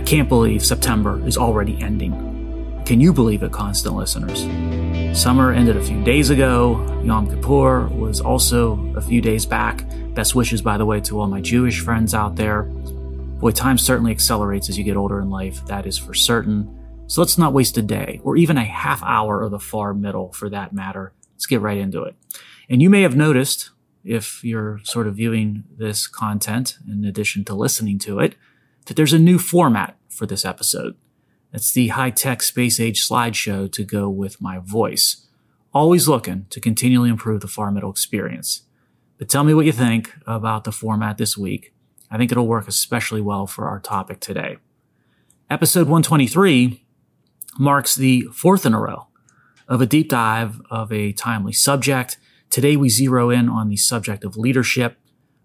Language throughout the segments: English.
I can't believe September is already ending. Can you believe it, constant listeners? Summer ended a few days ago. Yom Kippur was also a few days back. Best wishes, by the way, to all my Jewish friends out there. Boy, time certainly accelerates as you get older in life, that is for certain. So let's not waste a day, or even a half hour of the far middle for that matter. Let's get right into it. And you may have noticed, if you're sort of viewing this content in addition to listening to it, that there's a new format for this episode. It's the high tech space age slideshow to go with my voice. Always looking to continually improve the far middle experience. But tell me what you think about the format this week. I think it'll work especially well for our topic today. Episode 123 marks the fourth in a row of a deep dive of a timely subject. Today we zero in on the subject of leadership,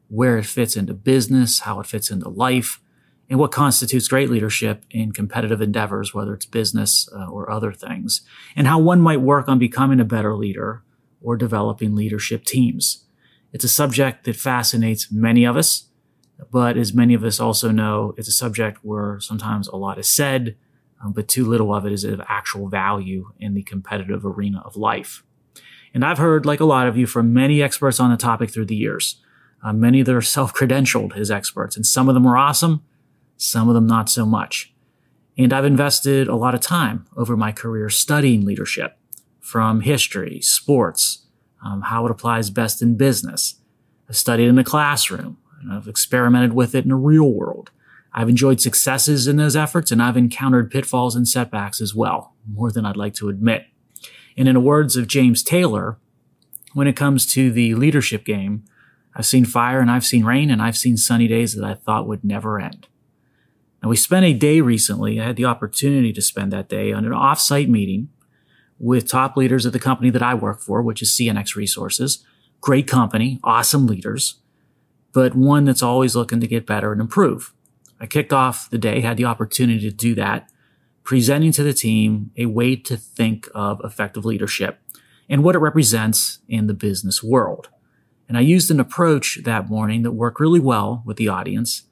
where it fits into business, how it fits into life, and what constitutes great leadership in competitive endeavors, whether it's business uh, or other things, and how one might work on becoming a better leader or developing leadership teams. It's a subject that fascinates many of us, but as many of us also know, it's a subject where sometimes a lot is said, um, but too little of it is of actual value in the competitive arena of life. And I've heard, like a lot of you, from many experts on the topic through the years. Uh, many that are self-credentialed as experts, and some of them are awesome, some of them not so much. And I've invested a lot of time over my career studying leadership from history, sports, um, how it applies best in business. I've studied in the classroom, I've experimented with it in the real world. I've enjoyed successes in those efforts, and I've encountered pitfalls and setbacks as well, more than I'd like to admit. And in the words of James Taylor, when it comes to the leadership game, I've seen fire and I've seen rain and I've seen sunny days that I thought would never end. And we spent a day recently, I had the opportunity to spend that day on an offsite meeting with top leaders at the company that I work for, which is CNX Resources. Great company, awesome leaders, but one that's always looking to get better and improve. I kicked off the day, had the opportunity to do that, presenting to the team a way to think of effective leadership and what it represents in the business world. And I used an approach that morning that worked really well with the audience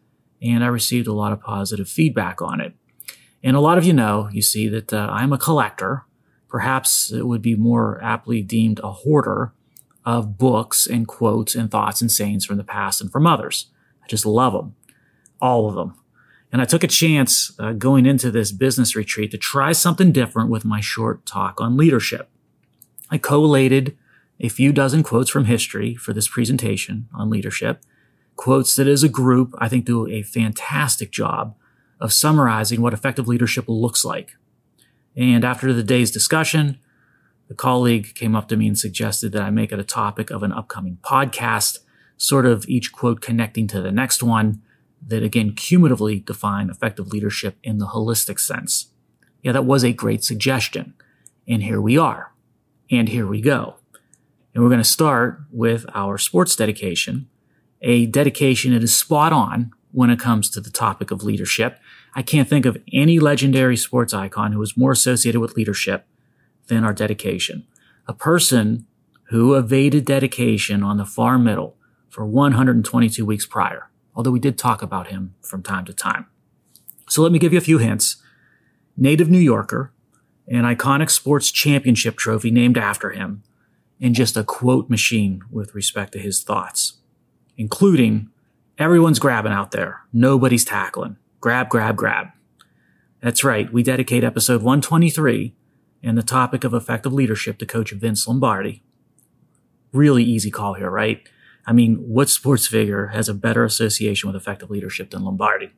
and I received a lot of positive feedback on it. And a lot of you know, you see that uh, I'm a collector. Perhaps it would be more aptly deemed a hoarder of books and quotes and thoughts and sayings from the past and from others. I just love them, all of them. And I took a chance uh, going into this business retreat to try something different with my short talk on leadership. I collated a few dozen quotes from history for this presentation on leadership quotes that as a group, I think do a fantastic job of summarizing what effective leadership looks like. And after the day's discussion, the colleague came up to me and suggested that I make it a topic of an upcoming podcast, sort of each quote connecting to the next one that again cumulatively define effective leadership in the holistic sense. Yeah, that was a great suggestion. And here we are. And here we go. And we're going to start with our sports dedication a dedication that is spot on when it comes to the topic of leadership. I can't think of any legendary sports icon who was more associated with leadership than our dedication. A person who evaded dedication on the far middle for 122 weeks prior, although we did talk about him from time to time. So let me give you a few hints. Native New Yorker, an iconic sports championship trophy named after him, and just a quote machine with respect to his thoughts including everyone's grabbing out there. Nobody's tackling. Grab, grab, grab. That's right. We dedicate episode 123 and the topic of effective leadership to coach Vince Lombardi. Really easy call here, right? I mean, what sports figure has a better association with effective leadership than Lombardi?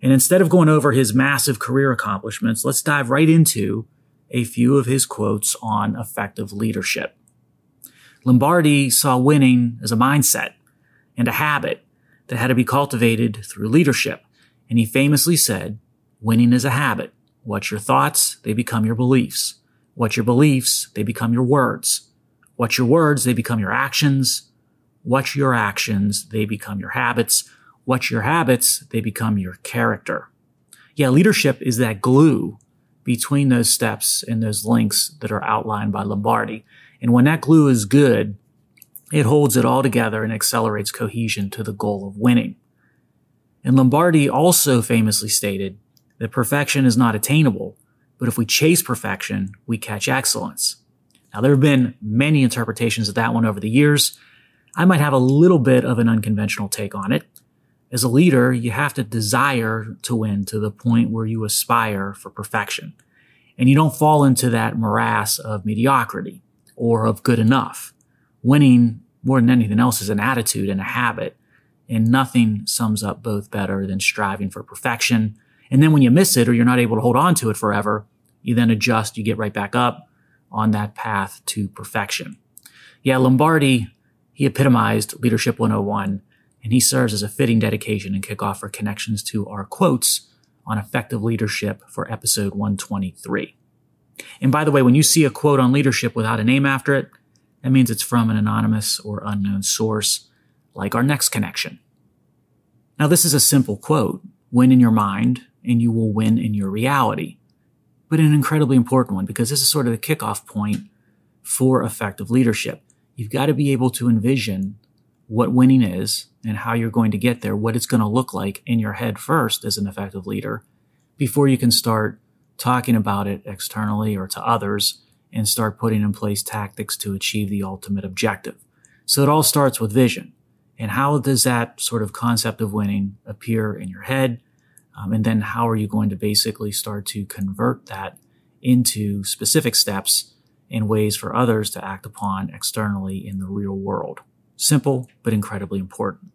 And instead of going over his massive career accomplishments, let's dive right into a few of his quotes on effective leadership. Lombardi saw winning as a mindset and a habit that had to be cultivated through leadership. And he famously said, winning is a habit. What's your thoughts? They become your beliefs. What's your beliefs? They become your words. What's your words? They become your actions. What's your actions? They become your habits. What's your habits? They become your character. Yeah, leadership is that glue between those steps and those links that are outlined by Lombardi. And when that glue is good, it holds it all together and accelerates cohesion to the goal of winning. And Lombardi also famously stated that perfection is not attainable, but if we chase perfection, we catch excellence. Now, there have been many interpretations of that one over the years. I might have a little bit of an unconventional take on it. As a leader, you have to desire to win to the point where you aspire for perfection. And you don't fall into that morass of mediocrity or of good enough. Winning more than anything else is an attitude and a habit. And nothing sums up both better than striving for perfection. And then when you miss it or you're not able to hold on to it forever, you then adjust, you get right back up on that path to perfection. Yeah, Lombardi, he epitomized Leadership 101, and he serves as a fitting dedication and kickoff for connections to our quotes on effective leadership for episode 123. And by the way, when you see a quote on leadership without a name after it, that means it's from an anonymous or unknown source, like our next connection. Now, this is a simple quote win in your mind, and you will win in your reality. But an incredibly important one because this is sort of the kickoff point for effective leadership. You've got to be able to envision what winning is and how you're going to get there, what it's going to look like in your head first as an effective leader before you can start talking about it externally or to others and start putting in place tactics to achieve the ultimate objective. So it all starts with vision. And how does that sort of concept of winning appear in your head? Um, and then how are you going to basically start to convert that into specific steps and ways for others to act upon externally in the real world? Simple, but incredibly important.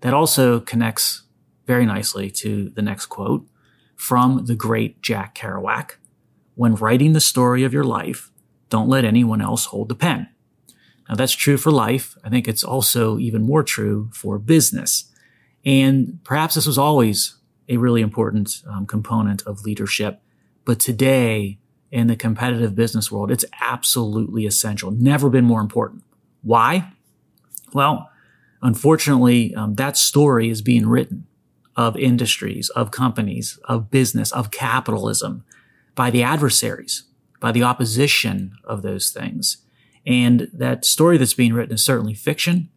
That also connects very nicely to the next quote from the great Jack Kerouac. When writing the story of your life, don't let anyone else hold the pen. Now that's true for life. I think it's also even more true for business. And perhaps this was always a really important um, component of leadership. But today in the competitive business world, it's absolutely essential. Never been more important. Why? Well, unfortunately, um, that story is being written of industries, of companies, of business, of capitalism by the adversaries, by the opposition of those things. And that story that's being written is certainly fiction,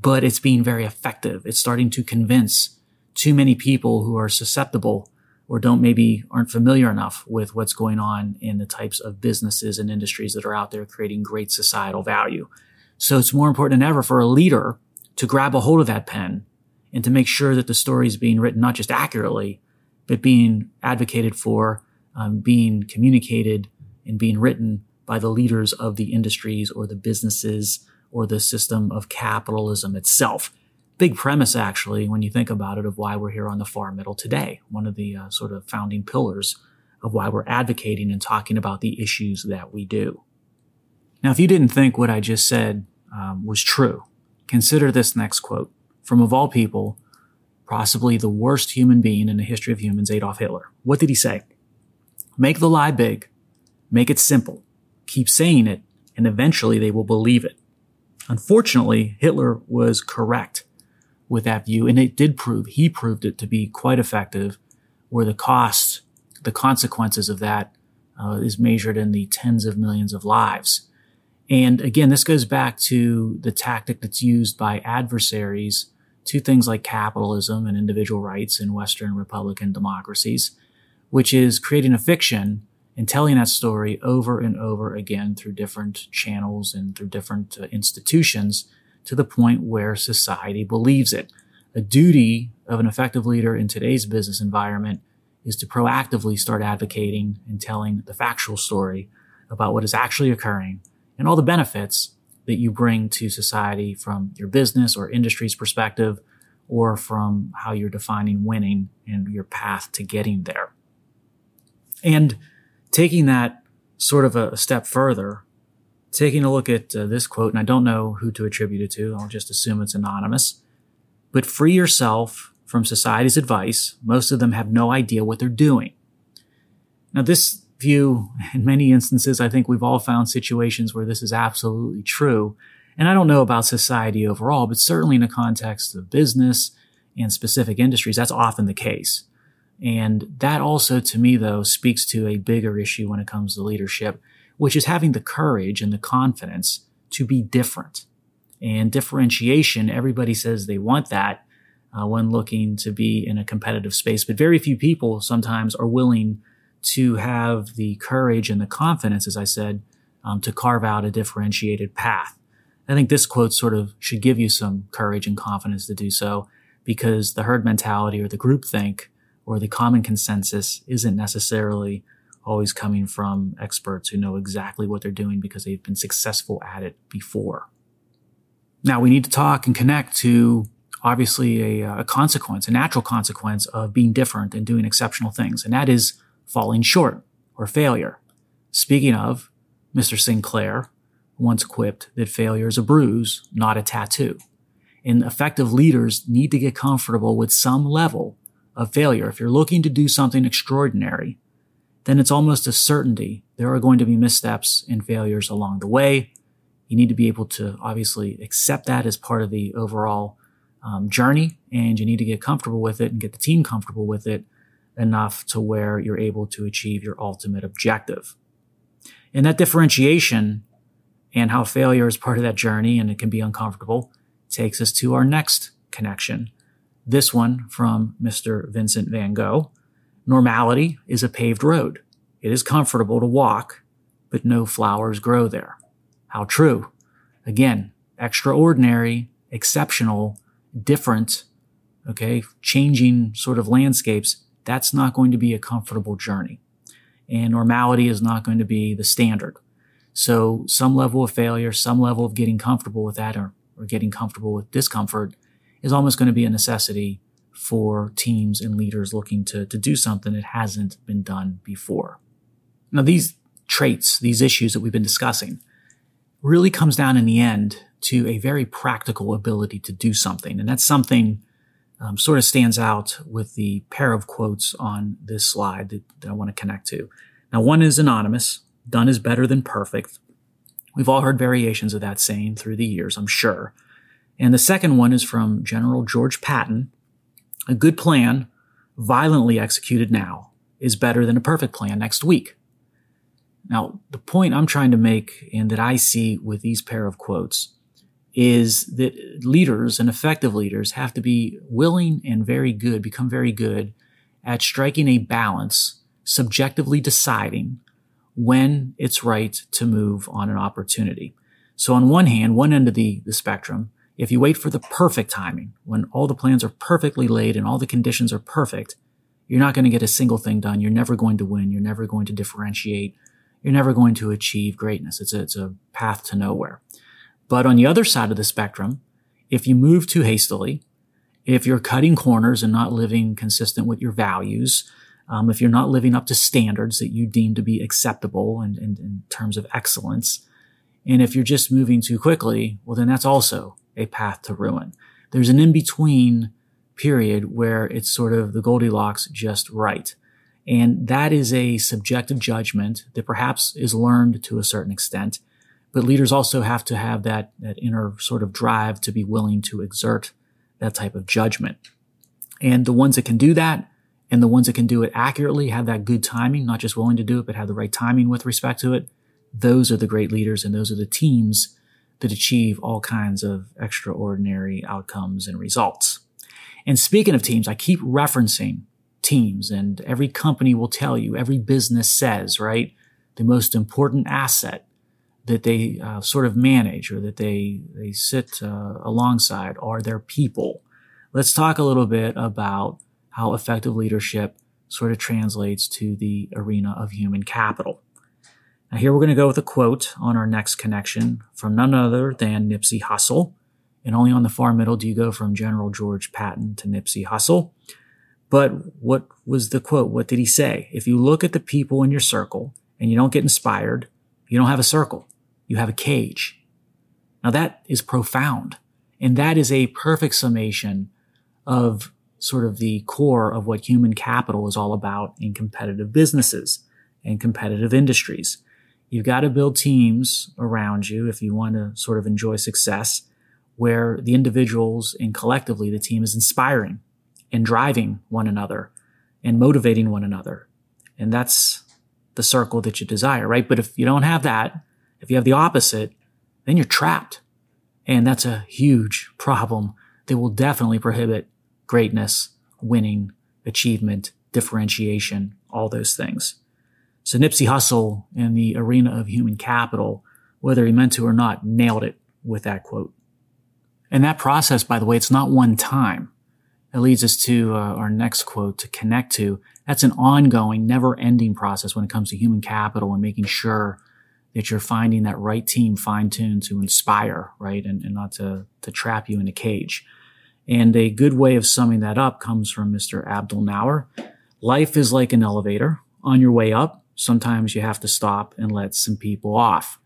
but it's being very effective. It's starting to convince too many people who are susceptible or don't maybe aren't familiar enough with what's going on in the types of businesses and industries that are out there creating great societal value. So it's more important than ever for a leader to grab a hold of that pen and to make sure that the story is being written not just accurately, but being advocated for, um, being communicated and being written by the leaders of the industries or the businesses or the system of capitalism itself. Big premise, actually, when you think about it, of why we're here on the far middle today. One of the uh, sort of founding pillars of why we're advocating and talking about the issues that we do. Now, if you didn't think what I just said um, was true, consider this next quote from, of all people, possibly the worst human being in the history of humans, Adolf Hitler. What did he say? Make the lie big, make it simple, keep saying it, and eventually they will believe it. Unfortunately, Hitler was correct with that view, and it did prove, he proved it to be quite effective, where the cost, the consequences of that uh, is measured in the tens of millions of lives. And again, this goes back to the tactic that's used by adversaries to things like capitalism and individual rights in Western Republican democracies, which is creating a fiction and telling that story over and over again through different channels and through different uh, institutions to the point where society believes it. A duty of an effective leader in today's business environment is to proactively start advocating and telling the factual story about what is actually occurring and all the benefits that you bring to society from your business or industry's perspective or from how you're defining winning and your path to getting there. And taking that sort of a step further, taking a look at uh, this quote, and I don't know who to attribute it to, I'll just assume it's anonymous, but free yourself from society's advice. Most of them have no idea what they're doing. Now, this view, in many instances, I think we've all found situations where this is absolutely true. And I don't know about society overall, but certainly in the context of business and specific industries, that's often the case. And that also, to me, though, speaks to a bigger issue when it comes to leadership, which is having the courage and the confidence to be different. And differentiation, everybody says they want that, uh, when looking to be in a competitive space. But very few people sometimes are willing to have the courage and the confidence, as I said, um, to carve out a differentiated path. I think this quote sort of should give you some courage and confidence to do so because the herd mentality or the group think or the common consensus isn't necessarily always coming from experts who know exactly what they're doing because they've been successful at it before. Now we need to talk and connect to obviously a, a, consequence, a natural consequence of being different and doing exceptional things. And that is falling short or failure. Speaking of, Mr. Sinclair once quipped that failure is a bruise, not a tattoo. And effective leaders need to get comfortable with some level of failure. If you're looking to do something extraordinary, then it's almost a certainty there are going to be missteps and failures along the way. You need to be able to obviously accept that as part of the overall um, journey, and you need to get comfortable with it and get the team comfortable with it enough to where you're able to achieve your ultimate objective. And that differentiation and how failure is part of that journey and it can be uncomfortable takes us to our next connection. This one from Mr. Vincent van Gogh. Normality is a paved road. It is comfortable to walk, but no flowers grow there. How true. Again, extraordinary, exceptional, different, okay, changing sort of landscapes. That's not going to be a comfortable journey. And normality is not going to be the standard. So some level of failure, some level of getting comfortable with that or, or getting comfortable with discomfort is almost going to be a necessity for teams and leaders looking to, to do something that hasn't been done before. Now, these traits, these issues that we've been discussing really comes down in the end to a very practical ability to do something. And that's something um, sort of stands out with the pair of quotes on this slide that, that I want to connect to. Now, one is anonymous Done is better than perfect. We've all heard variations of that saying through the years, I'm sure. And the second one is from General George Patton. A good plan, violently executed now, is better than a perfect plan next week. Now, the point I'm trying to make and that I see with these pair of quotes is that leaders and effective leaders have to be willing and very good, become very good at striking a balance, subjectively deciding when it's right to move on an opportunity. So on one hand, one end of the, the spectrum, if you wait for the perfect timing, when all the plans are perfectly laid and all the conditions are perfect, you're not going to get a single thing done. You're never going to win. You're never going to differentiate. You're never going to achieve greatness. It's a, it's a path to nowhere. But on the other side of the spectrum, if you move too hastily, if you're cutting corners and not living consistent with your values, um, if you're not living up to standards that you deem to be acceptable and, and in terms of excellence, and if you're just moving too quickly, well, then that's also a path to ruin. There's an in between period where it's sort of the Goldilocks just right. And that is a subjective judgment that perhaps is learned to a certain extent. But leaders also have to have that, that inner sort of drive to be willing to exert that type of judgment. And the ones that can do that and the ones that can do it accurately, have that good timing, not just willing to do it, but have the right timing with respect to it, those are the great leaders and those are the teams that achieve all kinds of extraordinary outcomes and results. And speaking of teams, I keep referencing teams and every company will tell you, every business says, right? The most important asset that they uh, sort of manage or that they, they sit uh, alongside are their people. Let's talk a little bit about how effective leadership sort of translates to the arena of human capital. Now, here we're going to go with a quote on our next connection from none other than Nipsey Hussle. And only on the far middle do you go from General George Patton to Nipsey Hussle. But what was the quote? What did he say? If you look at the people in your circle and you don't get inspired, you don't have a circle. You have a cage. Now that is profound. And that is a perfect summation of sort of the core of what human capital is all about in competitive businesses and competitive industries. You've got to build teams around you if you want to sort of enjoy success where the individuals and collectively the team is inspiring and driving one another and motivating one another. And that's the circle that you desire, right? But if you don't have that, if you have the opposite, then you're trapped. And that's a huge problem that will definitely prohibit greatness, winning, achievement, differentiation, all those things. So Nipsey Hussle in the arena of human capital, whether he meant to or not, nailed it with that quote. And that process, by the way, it's not one time. It leads us to uh, our next quote to connect to. That's an ongoing, never ending process when it comes to human capital and making sure that you're finding that right team fine tuned to inspire, right? And, and not to, to trap you in a cage. And a good way of summing that up comes from Mr. Abdul Nour. Life is like an elevator. On your way up, sometimes you have to stop and let some people off.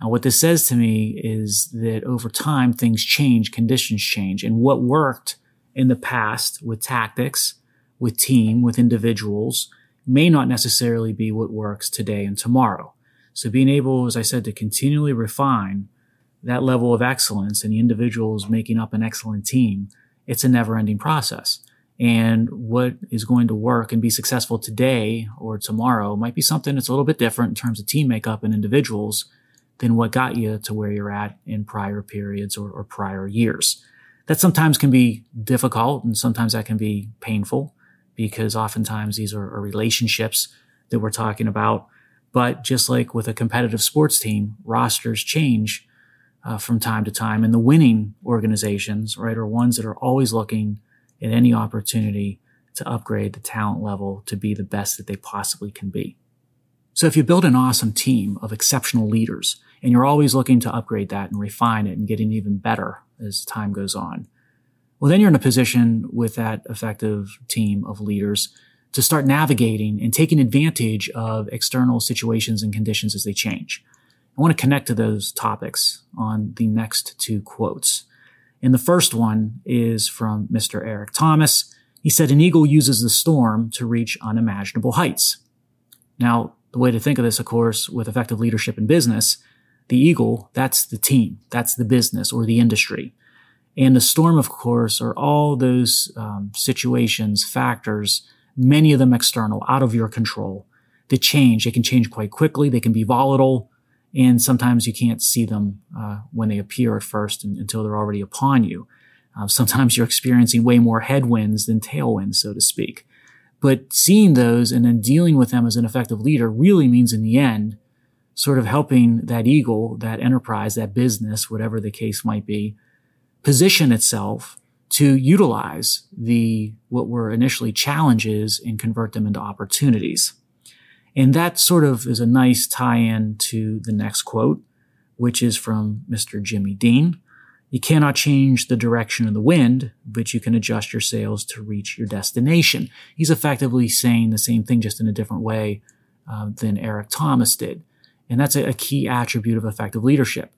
Now, what this says to me is that over time, things change, conditions change. And what worked in the past with tactics, with team, with individuals may not necessarily be what works today and tomorrow. So being able, as I said, to continually refine that level of excellence and the individuals making up an excellent team, it's a never ending process. And what is going to work and be successful today or tomorrow might be something that's a little bit different in terms of team makeup and individuals than what got you to where you're at in prior periods or, or prior years. That sometimes can be difficult and sometimes that can be painful because oftentimes these are, are relationships that we're talking about. But just like with a competitive sports team, rosters change uh, from time to time. And the winning organizations, right, are ones that are always looking at any opportunity to upgrade the talent level to be the best that they possibly can be. So if you build an awesome team of exceptional leaders and you're always looking to upgrade that and refine it and getting even better as time goes on, well, then you're in a position with that effective team of leaders to start navigating and taking advantage of external situations and conditions as they change. I want to connect to those topics on the next two quotes. And the first one is from Mr. Eric Thomas. He said, an eagle uses the storm to reach unimaginable heights. Now, the way to think of this, of course, with effective leadership in business, the eagle, that's the team, that's the business or the industry. And the storm, of course, are all those um, situations, factors, many of them external, out of your control, that change. They can change quite quickly. They can be volatile. And sometimes you can't see them uh, when they appear at first and, until they're already upon you. Uh, sometimes you're experiencing way more headwinds than tailwinds, so to speak. But seeing those and then dealing with them as an effective leader really means in the end, sort of helping that eagle, that enterprise, that business, whatever the case might be, position itself to utilize the, what were initially challenges and convert them into opportunities. And that sort of is a nice tie in to the next quote, which is from Mr. Jimmy Dean. You cannot change the direction of the wind, but you can adjust your sails to reach your destination. He's effectively saying the same thing, just in a different way uh, than Eric Thomas did. And that's a, a key attribute of effective leadership.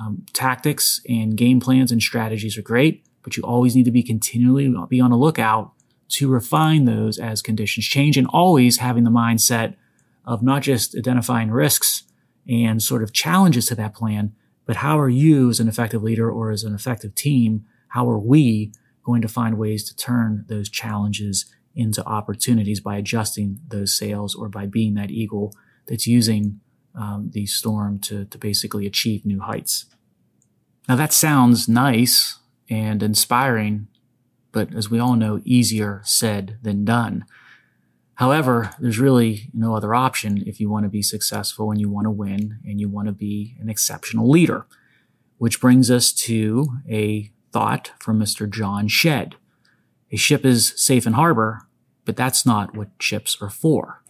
Um, tactics and game plans and strategies are great, but you always need to be continually be on the lookout to refine those as conditions change and always having the mindset of not just identifying risks and sort of challenges to that plan, but how are you as an effective leader or as an effective team? How are we going to find ways to turn those challenges into opportunities by adjusting those sails or by being that eagle that's using um, the storm to, to basically achieve new heights. Now that sounds nice and inspiring, but as we all know, easier said than done. However, there's really no other option if you want to be successful and you want to win and you want to be an exceptional leader. Which brings us to a thought from Mr. John Shedd. A ship is safe in harbor, but that's not what ships are for.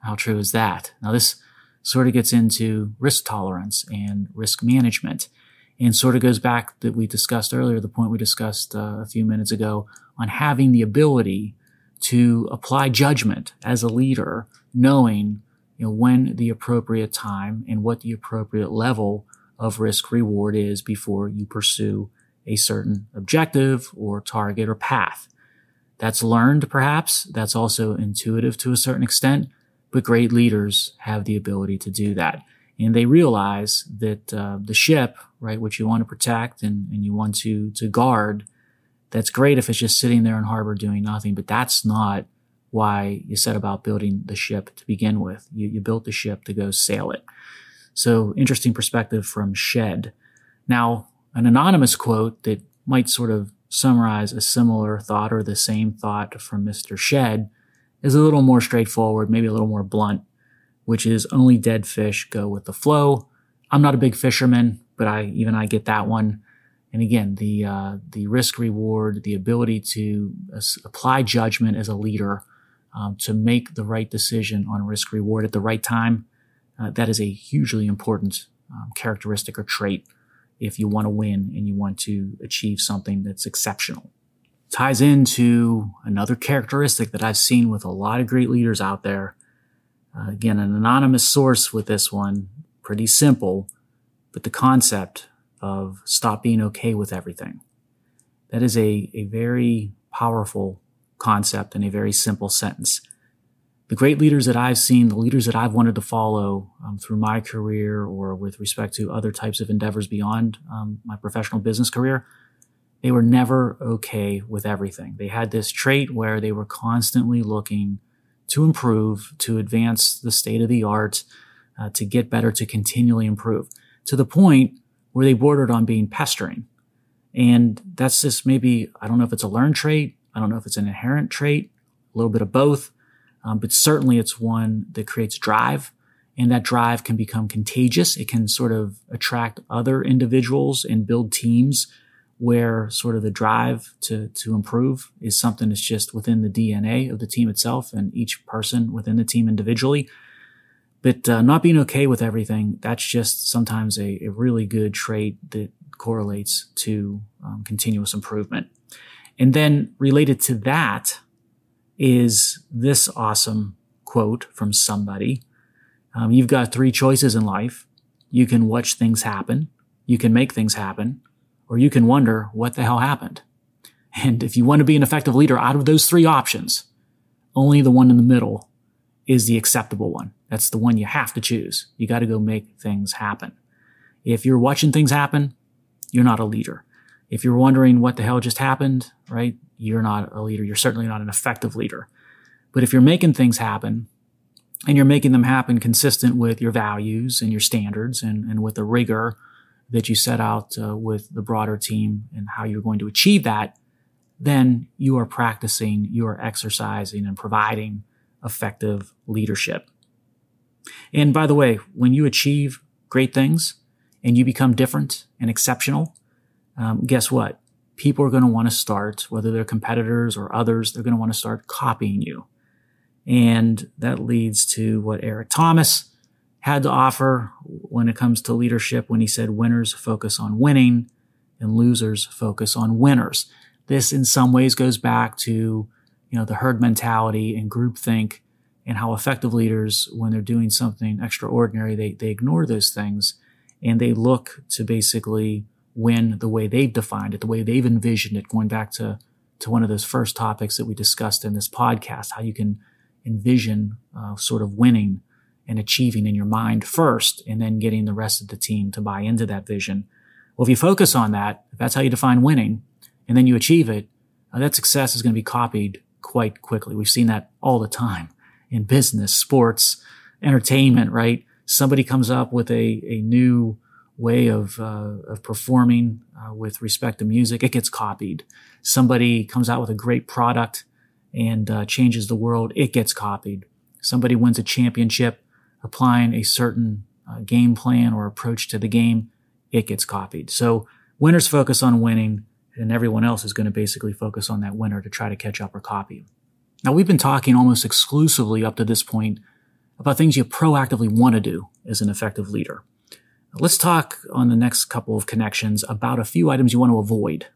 How true is that? Now, this sort of gets into risk tolerance and risk management and sort of goes back that we discussed earlier, the point we discussed uh, a few minutes ago on having the ability to apply judgment as a leader, knowing you know, when the appropriate time and what the appropriate level of risk reward is before you pursue a certain objective or target or path. That's learned perhaps. That's also intuitive to a certain extent, but great leaders have the ability to do that. And they realize that uh, the ship, right, which you want to protect and, and you want to, to guard, that's great if it's just sitting there in harbor doing nothing, but that's not why you set about building the ship to begin with. You, you built the ship to go sail it. So interesting perspective from Shedd. Now, an anonymous quote that might sort of summarize a similar thought or the same thought from Mr. Shedd is a little more straightforward, maybe a little more blunt, which is only dead fish go with the flow. I'm not a big fisherman, but I even I get that one. And again, the uh, the risk reward, the ability to apply judgment as a leader, um, to make the right decision on risk reward at the right time, uh, that is a hugely important um, characteristic or trait if you want to win and you want to achieve something that's exceptional. Ties into another characteristic that I've seen with a lot of great leaders out there. Uh, again, an anonymous source with this one, pretty simple, but the concept of stop being okay with everything. That is a, a very powerful concept and a very simple sentence the great leaders that I've seen, the leaders that I've wanted to follow um, through my career or with respect to other types of endeavors beyond um, my professional business career, they were never okay with everything. They had this trait where they were constantly looking to improve, to advance the state of the art, uh, to get better, to continually improve to the point where they bordered on being pestering. And that's just maybe, I don't know if it's a learned trait. I don't know if it's an inherent trait, a little bit of both. Um, but certainly it's one that creates drive and that drive can become contagious. It can sort of attract other individuals and build teams where sort of the drive to, to improve is something that's just within the DNA of the team itself and each person within the team individually. But uh, not being okay with everything, that's just sometimes a, a really good trait that correlates to um, continuous improvement. And then related to that, is this awesome quote from somebody. Um, you've got three choices in life. You can watch things happen. You can make things happen or you can wonder what the hell happened. And if you want to be an effective leader out of those three options, only the one in the middle is the acceptable one. That's the one you have to choose. You got to go make things happen. If you're watching things happen, you're not a leader. If you're wondering what the hell just happened, right? you're not a leader. You're certainly not an effective leader. But if you're making things happen and you're making them happen consistent with your values and your standards and, and with the rigor that you set out uh, with the broader team and how you're going to achieve that, then you are practicing, you are exercising and providing effective leadership. And by the way, when you achieve great things and you become different and exceptional, um, guess what? people are going to want to start, whether they're competitors or others, they're going to want to start copying you. And that leads to what Eric Thomas had to offer when it comes to leadership when he said winners focus on winning and losers focus on winners. This in some ways goes back to, you know, the herd mentality and groupthink and how effective leaders, when they're doing something extraordinary, they, they ignore those things and they look to basically win the way they've defined it, the way they've envisioned it, going back to, to one of those first topics that we discussed in this podcast, how you can envision uh, sort of winning and achieving in your mind first, and then getting the rest of the team to buy into that vision. Well, if you focus on that, if that's how you define winning, and then you achieve it, uh, that success is going to be copied quite quickly. We've seen that all the time in business, sports, entertainment, right? Somebody comes up with a, a new way of, uh, of performing uh, with respect to music, it gets copied. Somebody comes out with a great product and uh, changes the world, it gets copied. Somebody wins a championship applying a certain uh, game plan or approach to the game, it gets copied. So winners focus on winning and everyone else is going to basically focus on that winner to try to catch up or copy. Now we've been talking almost exclusively up to this point about things you proactively want to do as an effective leader. Let's talk on the next couple of connections about a few items you want to avoid.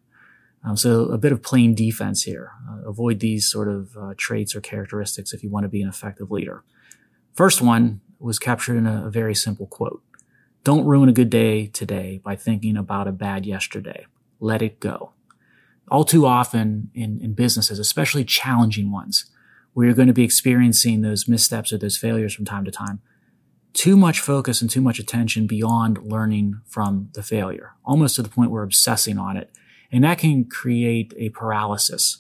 Um, so a bit of plain defense here. Uh, avoid these sort of uh, traits or characteristics if you want to be an effective leader. First one was captured in a, a very simple quote. Don't ruin a good day today by thinking about a bad yesterday. Let it go. All too often in, in businesses, especially challenging ones, where you're going to be experiencing those missteps or those failures from time to time, too much focus and too much attention beyond learning from the failure, almost to the point where obsessing on it. And that can create a paralysis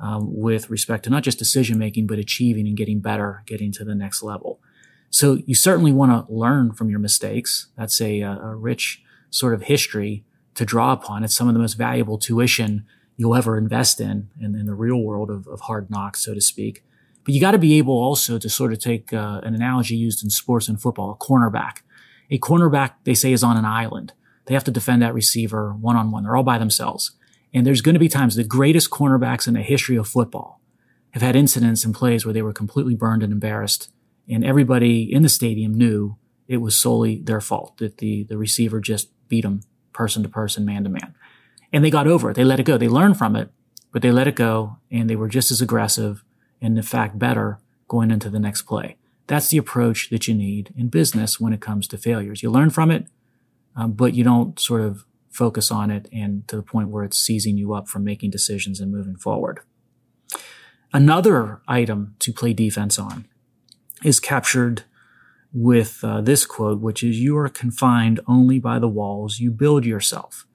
um, with respect to not just decision making, but achieving and getting better, getting to the next level. So you certainly want to learn from your mistakes. That's a, a rich sort of history to draw upon. It's some of the most valuable tuition you'll ever invest in, in, in the real world of, of, hard knocks, so to speak. But you got to be able also to sort of take uh, an analogy used in sports and football, a cornerback. A cornerback, they say, is on an island. They have to defend that receiver one on one. They're all by themselves. And there's going to be times the greatest cornerbacks in the history of football have had incidents and plays where they were completely burned and embarrassed. And everybody in the stadium knew it was solely their fault that the, the receiver just beat them person to person, man to man. And they got over it. They let it go. They learned from it, but they let it go and they were just as aggressive and in fact better going into the next play. That's the approach that you need in business when it comes to failures. You learn from it, um, but you don't sort of focus on it and to the point where it's seizing you up from making decisions and moving forward. Another item to play defense on is captured with uh, this quote, which is, you are confined only by the walls you build yourself.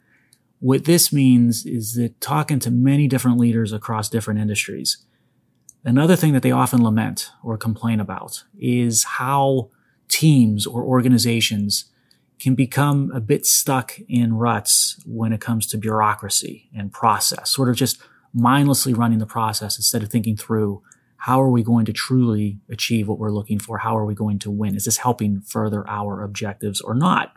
What this means is that talking to many different leaders across different industries, another thing that they often lament or complain about is how teams or organizations can become a bit stuck in ruts when it comes to bureaucracy and process, sort of just mindlessly running the process instead of thinking through how are we going to truly achieve what we're looking for? How are we going to win? Is this helping further our objectives or not?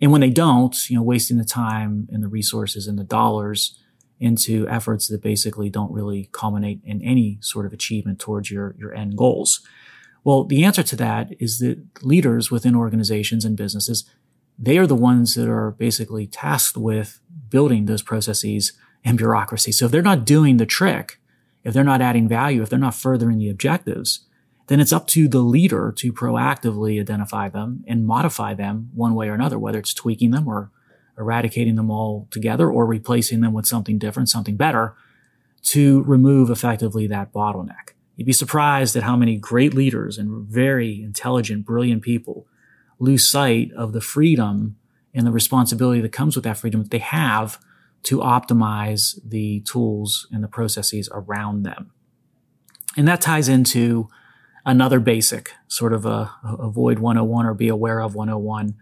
And when they don't, you know, wasting the time and the resources and the dollars into efforts that basically don't really culminate in any sort of achievement towards your, your end goals. Well, the answer to that is that leaders within organizations and businesses, they are the ones that are basically tasked with building those processes and bureaucracy. So if they're not doing the trick, if they're not adding value, if they're not furthering the objectives, then it's up to the leader to proactively identify them and modify them one way or another, whether it's tweaking them or eradicating them all together or replacing them with something different, something better to remove effectively that bottleneck. You'd be surprised at how many great leaders and very intelligent, brilliant people lose sight of the freedom and the responsibility that comes with that freedom that they have to optimize the tools and the processes around them. And that ties into another basic sort of a, avoid 101 or be aware of 101,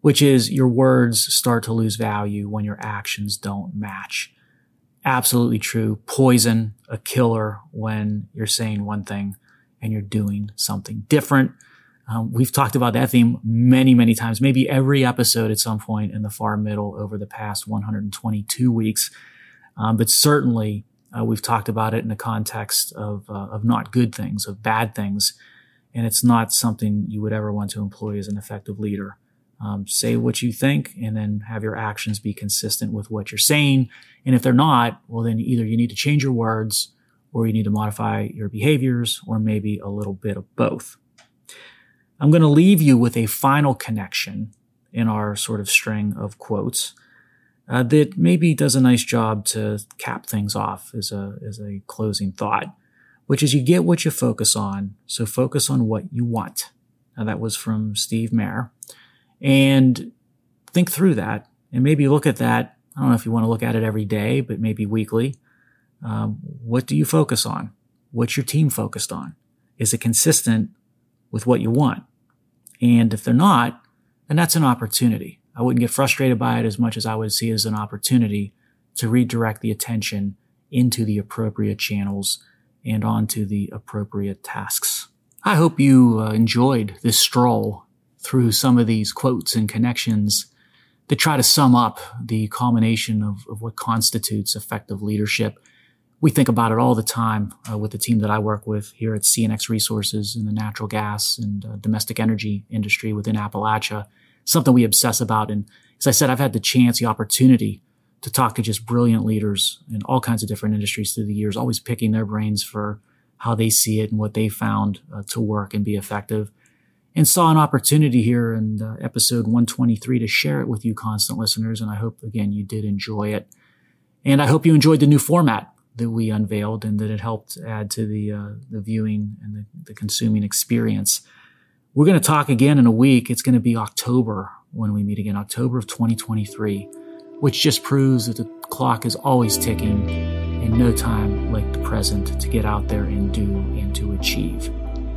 which is your words start to lose value when your actions don't match. Absolutely true. Poison, a killer when you're saying one thing and you're doing something different. Um, we've talked about that theme many, many times, maybe every episode at some point in the far middle over the past 122 weeks. Um, but certainly, uh, we've talked about it in the context of, uh, of not good things, of bad things. And it's not something you would ever want to employ as an effective leader. Um, say what you think and then have your actions be consistent with what you're saying. And if they're not, well, then either you need to change your words or you need to modify your behaviors or maybe a little bit of both. I'm going to leave you with a final connection in our sort of string of quotes uh, that maybe does a nice job to cap things off as a, as a closing thought, which is you get what you focus on. So focus on what you want. Now that was from Steve Mayer and think through that and maybe look at that. I don't know if you want to look at it every day, but maybe weekly. Um, what do you focus on? What's your team focused on? Is it consistent with what you want? And if they're not, then that's an opportunity. I wouldn't get frustrated by it as much as I would see it as an opportunity to redirect the attention into the appropriate channels and onto the appropriate tasks. I hope you uh, enjoyed this stroll through some of these quotes and connections that try to sum up the culmination of, of what constitutes effective leadership we think about it all the time uh, with the team that I work with here at CNX Resources in the natural gas and uh, domestic energy industry within Appalachia. Something we obsess about. And as I said, I've had the chance, the opportunity to talk to just brilliant leaders in all kinds of different industries through the years, always picking their brains for how they see it and what they found uh, to work and be effective. And saw an opportunity here in uh, episode 123 to share it with you, constant listeners. And I hope, again, you did enjoy it. And I hope you enjoyed the new format that we unveiled and that it helped add to the uh, the viewing and the, the consuming experience. We're going to talk again in a week. It's going to be October when we meet again, October of 2023, which just proves that the clock is always ticking and no time like the present to get out there and do and to achieve.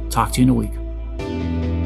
Talk to you in a week.